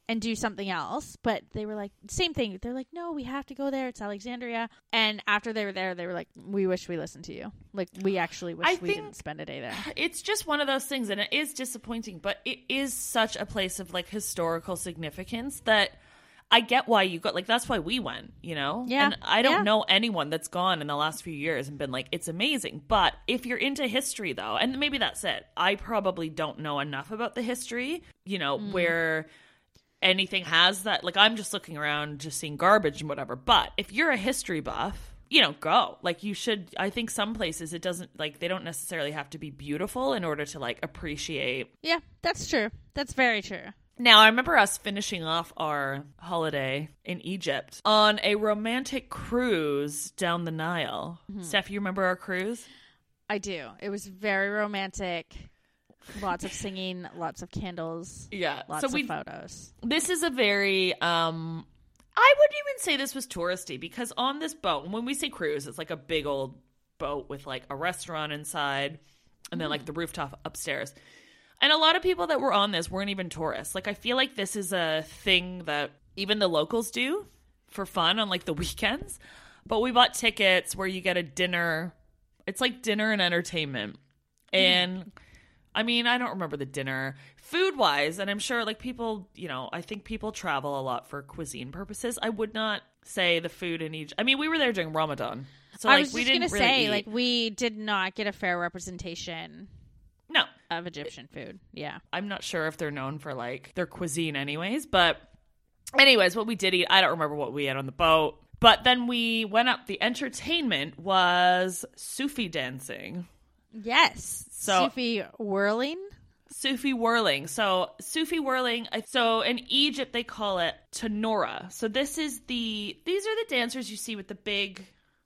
[SPEAKER 2] and do something else. But they were like, same thing. They're like, no, we have to go there. It's Alexandria. And after they were there, they were like, we wish we listened to you. Like, we actually wish
[SPEAKER 1] I
[SPEAKER 2] we didn't spend a day there.
[SPEAKER 1] it's just one of those things and it is disappointing but it is such a place of like historical significance that i get why you got like that's why we went you know
[SPEAKER 2] Yeah.
[SPEAKER 1] and i don't
[SPEAKER 2] Yeah.
[SPEAKER 1] know anyone that's gone in the last few years and been like it's amazing but if you're into history though and maybe that's it i probably don't know enough about the history you know
[SPEAKER 2] Mm.
[SPEAKER 1] where anything has that like i'm just looking around just seeing garbage and whatever but if you're a history buff you know go like you should i think some places it doesn't like they don't necessarily have to be beautiful in order to like appreciate
[SPEAKER 2] Yeah, that's true. That's very true.
[SPEAKER 1] now i remember us finishing off our holiday in egypt on a romantic cruise down the nile mm-hmm. steph you remember our cruise
[SPEAKER 2] I do. It was very romantic. Lots of singing, lots of candles,
[SPEAKER 1] yeah
[SPEAKER 2] lots
[SPEAKER 1] so
[SPEAKER 2] of
[SPEAKER 1] we
[SPEAKER 2] photos.
[SPEAKER 1] this is a very um I wouldn't even say this was touristy because on this boat, when we say cruise, it's like a big old boat with like a restaurant inside and then like the rooftop upstairs. And a lot of people that were on this weren't even tourists. Like I feel like this is a thing that even the locals do for fun on like the weekends. But we bought tickets where you get a dinner. It's like dinner and entertainment. And I mean, I don't remember the dinner food wise, and I'm sure like people, you know, I think people travel a lot for cuisine purposes. I would not say the food in Egypt. I mean, we were there during Ramadan, so
[SPEAKER 2] I
[SPEAKER 1] like
[SPEAKER 2] was
[SPEAKER 1] we
[SPEAKER 2] just
[SPEAKER 1] didn't
[SPEAKER 2] gonna
[SPEAKER 1] really
[SPEAKER 2] say,
[SPEAKER 1] eat.
[SPEAKER 2] like, we did not get a fair representation
[SPEAKER 1] no.
[SPEAKER 2] of Egyptian food. Yeah.
[SPEAKER 1] I'm not sure if they're known for like their cuisine, anyways. But, anyways, what we did eat, I don't remember what we had on the boat. But then we went up. The entertainment was Sufi dancing.
[SPEAKER 2] Yes.
[SPEAKER 1] So-
[SPEAKER 2] Sufi whirling.
[SPEAKER 1] Sufi whirling. So Sufi whirling. So in Egypt they call it tanoura. So this is the these are the dancers you see with the big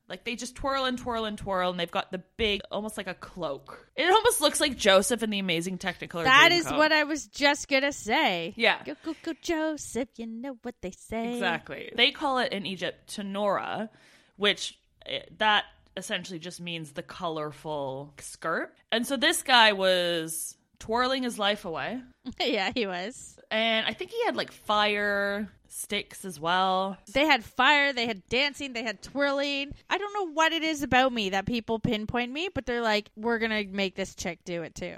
[SPEAKER 1] like they just twirl and twirl and twirl and they've got the big almost like a cloak. It almost looks like Joseph in the amazing technicolor
[SPEAKER 2] That is what I was just gonna say.
[SPEAKER 1] Yeah.
[SPEAKER 2] Go go go, Joseph. You know what they say.
[SPEAKER 1] Exactly. They call it in Egypt tanoura, which eh, that essentially just means the colorful skirt. And so this guy was twirling his life away.
[SPEAKER 2] yeah, he was.
[SPEAKER 1] And I think he had like fire sticks as well.
[SPEAKER 2] They had fire. They had dancing. They had twirling. I don't know what it is about me that people pinpoint me, but they're like, "We're gonna make this chick do it too."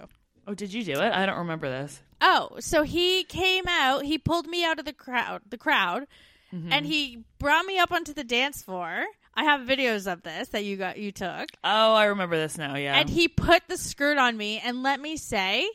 [SPEAKER 1] Oh, did you do it? I don't remember this.
[SPEAKER 2] Oh, so he came out. He pulled me out of the crowd. The crowd,
[SPEAKER 1] Mm-hmm.
[SPEAKER 2] and he brought me up onto the dance floor. I have videos of this that you got. You took.
[SPEAKER 1] Oh, I remember this now. Yeah.
[SPEAKER 2] and he put the skirt on me and let me say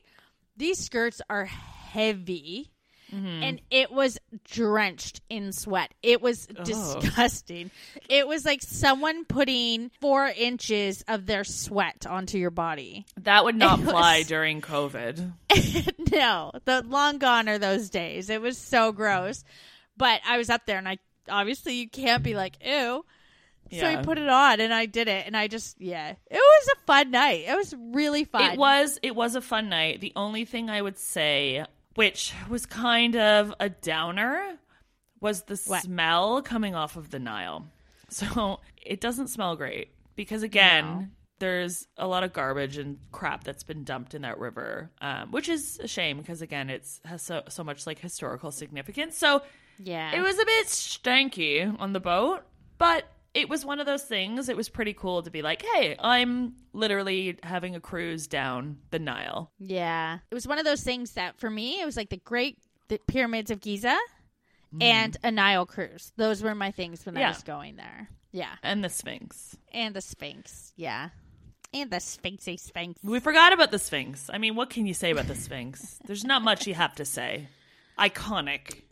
[SPEAKER 2] these skirts are heavy
[SPEAKER 1] Mm-hmm.
[SPEAKER 2] and it was drenched in sweat it was disgusting it was like someone putting four inches of their sweat onto your body
[SPEAKER 1] that would not
[SPEAKER 2] It was-
[SPEAKER 1] fly during COVID.
[SPEAKER 2] no the long gone are those days it was so gross but i was up there and i obviously you can't be like ew so
[SPEAKER 1] Yeah.
[SPEAKER 2] I put it on and I did it and I just yeah. It was a fun night. It was really fun.
[SPEAKER 1] It was it was a fun night. The only thing I would say, which was kind of a downer, was the
[SPEAKER 2] What?
[SPEAKER 1] smell coming off of the Nile. So it doesn't smell great because again.
[SPEAKER 2] No.
[SPEAKER 1] There's a lot of garbage and crap that's been dumped in that river, um, which is a shame because again, it's has so so much like historical significance. So
[SPEAKER 2] Yeah.
[SPEAKER 1] it was a bit stanky on the boat, but it was one of those things. It was pretty cool to be like, hey, I'm literally having a cruise down the Nile.
[SPEAKER 2] Yeah. It was one of those things that for me, it was like the Great the Pyramids of Giza mm-hmm. and a Nile cruise. Those were my things when I was going there. Yeah.
[SPEAKER 1] And the Sphinx.
[SPEAKER 2] And the Sphinx. Yeah. And the Sphinxy Sphinx.
[SPEAKER 1] We forgot about the Sphinx. I mean, what can you say about the Sphinx? There's not much you have to say. Iconic.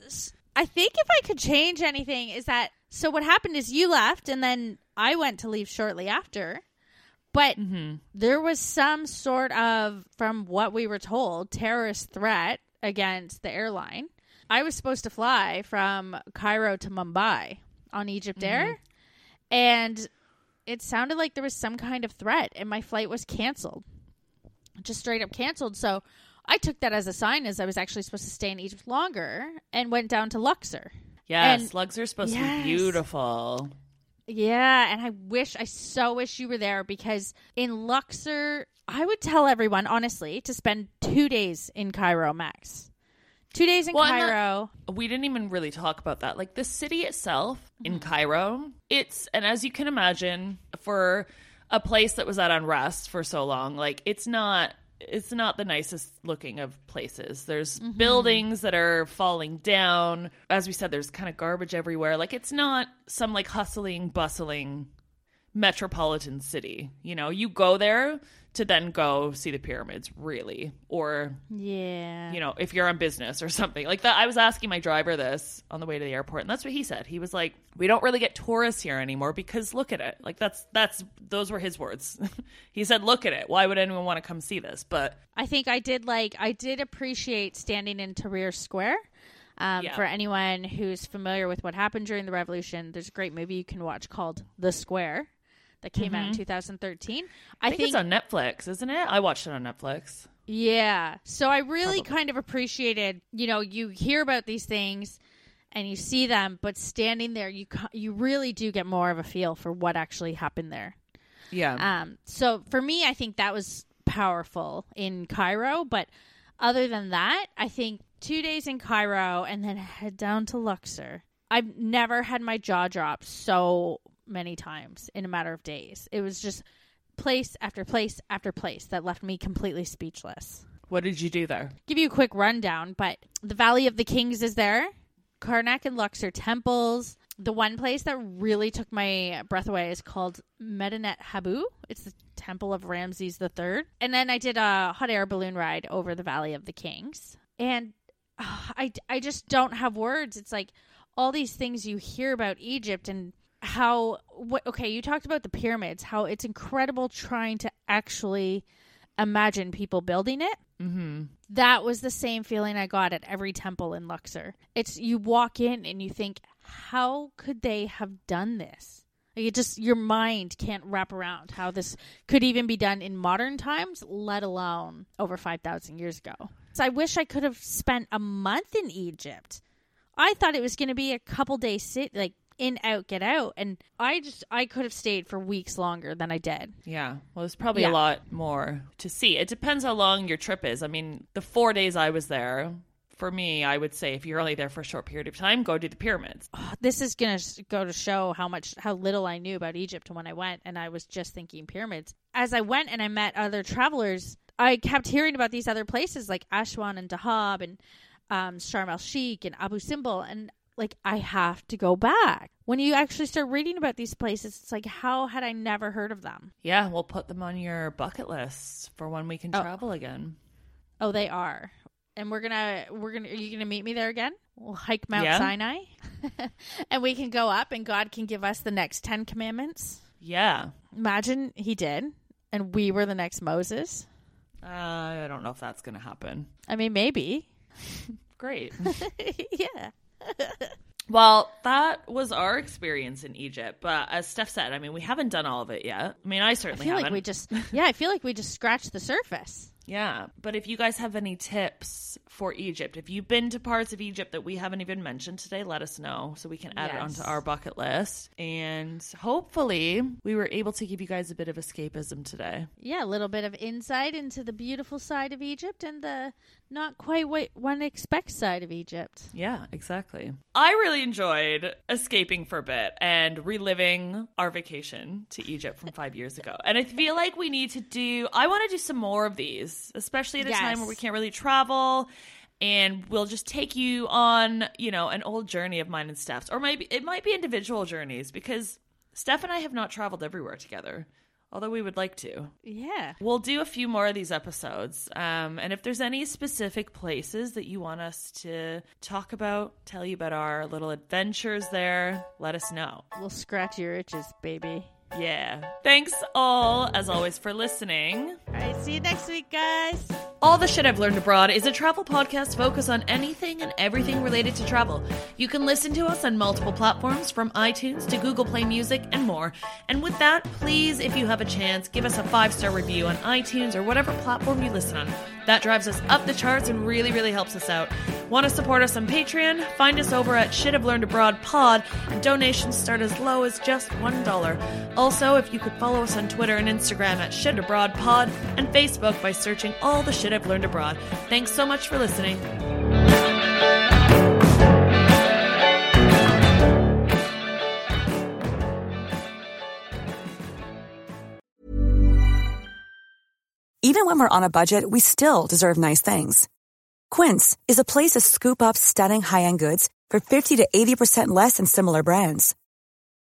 [SPEAKER 2] I think if I could change anything, is that So what happened is you left, and then I went to leave shortly after. But mm-hmm. there was some sort of, from what we were told, terrorist threat against the airline. I was supposed to fly from Cairo to Mumbai on Egypt Air, mm-hmm. and it sounded like there was some kind of threat, and my flight was canceled, just straight up canceled. So I took that as a sign, as I was actually supposed to stay in Egypt longer, and went down to Luxor.
[SPEAKER 1] Yes,
[SPEAKER 2] And-
[SPEAKER 1] Luxor supposed to be beautiful.
[SPEAKER 2] Yeah, and I wish, I so wish you were there because in Luxor, I would tell everyone, honestly, to spend two days in Cairo max. Two days in
[SPEAKER 1] Well,
[SPEAKER 2] Cairo.
[SPEAKER 1] we didn't even really talk about that. Like the city itself
[SPEAKER 2] Mm-hmm.
[SPEAKER 1] in Cairo, it's and as you can imagine, for a place that was at unrest for so long, like it's not it's not the nicest looking of places. There's
[SPEAKER 2] Mm-hmm.
[SPEAKER 1] buildings that are falling down. As we said, there's kind of garbage everywhere. Like it's not some like hustling, bustling metropolitan city. You know, you go there to then go see the pyramids, really. Or
[SPEAKER 2] Yeah.
[SPEAKER 1] you know, if you're on business or something like that. I was asking my driver this on the way to the airport, and that's what he said. He was like, "We don't really get tourists here anymore because look at it. Like that's that's those were his words. he said, "Look at it. Why would anyone want to come see this?" But
[SPEAKER 2] I think I did like I did appreciate standing in Tahrir Square. Um,
[SPEAKER 1] Yeah.
[SPEAKER 2] For anyone who's familiar with what happened during the revolution, there's a great movie you can watch called The Square that came out in 2013.
[SPEAKER 1] I think, it's on Netflix, isn't it? I watched it on Netflix.
[SPEAKER 2] Yeah. So I really kind of appreciated, you know, you hear about these things and you see them, but standing there, you you really do get more of a feel for what actually happened there.
[SPEAKER 1] Yeah.
[SPEAKER 2] Um, so for me, I think that was powerful in Cairo. But other than that, I think two days in Cairo and then head down to Luxor. I've never had my jaw drop so many times in a matter of days. It was just place after place after place that left me completely speechless.
[SPEAKER 1] what did you do there?
[SPEAKER 2] Give you a quick rundown, but the Valley of the Kings is there. Karnak and Luxor temples. The one place that really took my breath away is called Medinet Habu. It's the temple of Ramses III. And then I did a hot air balloon ride over the Valley of the Kings. And ah, I, I just don't have words. It's like all these things you hear about Egypt and how what okay, you talked about the pyramids, how it's incredible trying to actually imagine people building it mm-hmm. that was the same feeling I got at every temple in Luxor. It's you walk in and you think, how could they have done this? Like it just your mind can't wrap around how this could even be done in modern times, let alone over five thousand years ago. So I wish I could have spent a month in Egypt. I thought it was going to be a couple days sit like in out get out, and I just I could have stayed for weeks longer than I did.
[SPEAKER 1] Yeah. Well, there's probably
[SPEAKER 2] Yeah.
[SPEAKER 1] a lot more to see. It depends how long your trip is. I mean, the four days I was there, for me, I would say if you're only there for a short period of time, go do the pyramids.
[SPEAKER 2] this is going to go to show how much how little I knew about Egypt when I went and I was just thinking pyramids. As I went and I met other travelers, I kept hearing about these other places like Aswan and Dahab and um, Sharm el Sheikh and Abu Simbel and like I have to go back. When you actually start reading about these places, it's like how had I never heard of them?
[SPEAKER 1] Yeah, we'll put them on your bucket list for when we can
[SPEAKER 2] Oh.
[SPEAKER 1] travel again.
[SPEAKER 2] Oh, they are. And we're gonna we're gonna are you gonna meet me there again? We'll hike Mount
[SPEAKER 1] Yeah.
[SPEAKER 2] Sinai, and we can go up, and God can give us the next Ten Commandments.
[SPEAKER 1] Yeah.
[SPEAKER 2] Imagine he did, and we were the next Moses.
[SPEAKER 1] Uh, I don't know if that's going to happen.
[SPEAKER 2] I mean, maybe.
[SPEAKER 1] Great.
[SPEAKER 2] yeah.
[SPEAKER 1] well, that was our experience in Egypt. But as Steph said, I mean, we haven't done all of it yet. I mean, I
[SPEAKER 2] I
[SPEAKER 1] certainly
[SPEAKER 2] feel
[SPEAKER 1] haven't.
[SPEAKER 2] like we just, yeah, I feel like we just scratched the surface.
[SPEAKER 1] Yeah, but if you guys have any tips for Egypt, if you've been to parts of Egypt that we haven't even mentioned today, let us know so we can add it onto our bucket list. And hopefully, we were able to give you guys a bit of escapism today.
[SPEAKER 2] Yeah, a little bit of insight into the beautiful side of Egypt and the not quite what one expects side of Egypt.
[SPEAKER 1] Yeah, exactly. I really enjoyed escaping for a bit and reliving our vacation to Egypt from five years ago. And I feel like we need to do, I want to do some more of these, especially at a time where we can't really travel. And we'll just take you on, you know, an old journey of mine and Steph's. Or maybe it might be individual journeys because Steph and I have not traveled everywhere together. Although we would like to.
[SPEAKER 2] Yeah.
[SPEAKER 1] We'll do a few more of these episodes. Um, and if there's any specific places that you want us to talk about, tell you about our little adventures there, let us know.
[SPEAKER 2] We'll scratch your itches, baby.
[SPEAKER 1] Yeah. Thanks all, as always, for listening.
[SPEAKER 2] All right, see you next week, guys.
[SPEAKER 1] All the Shit I've Learned Abroad is a travel podcast focused on anything and everything related to travel. You can listen to us on multiple platforms from iTunes to Google Play Music and more. And with that, please, if you have a chance, give us a five star review on iTunes or whatever platform you listen on. That drives us up the charts and really, really helps us out. Want to support us on Patreon? Find us over at Shit I've Learned Abroad Pod, and donations start as low as just $1. Also, if you could follow us on Twitter and Instagram at Shit Abroad Pod, and Facebook by searching all the shit I've learned abroad. Thanks so much for listening.
[SPEAKER 5] Even when we're on a budget, we still deserve nice things. Quince is a place to scoop up stunning high-end goods for 50 to 80% less than similar brands.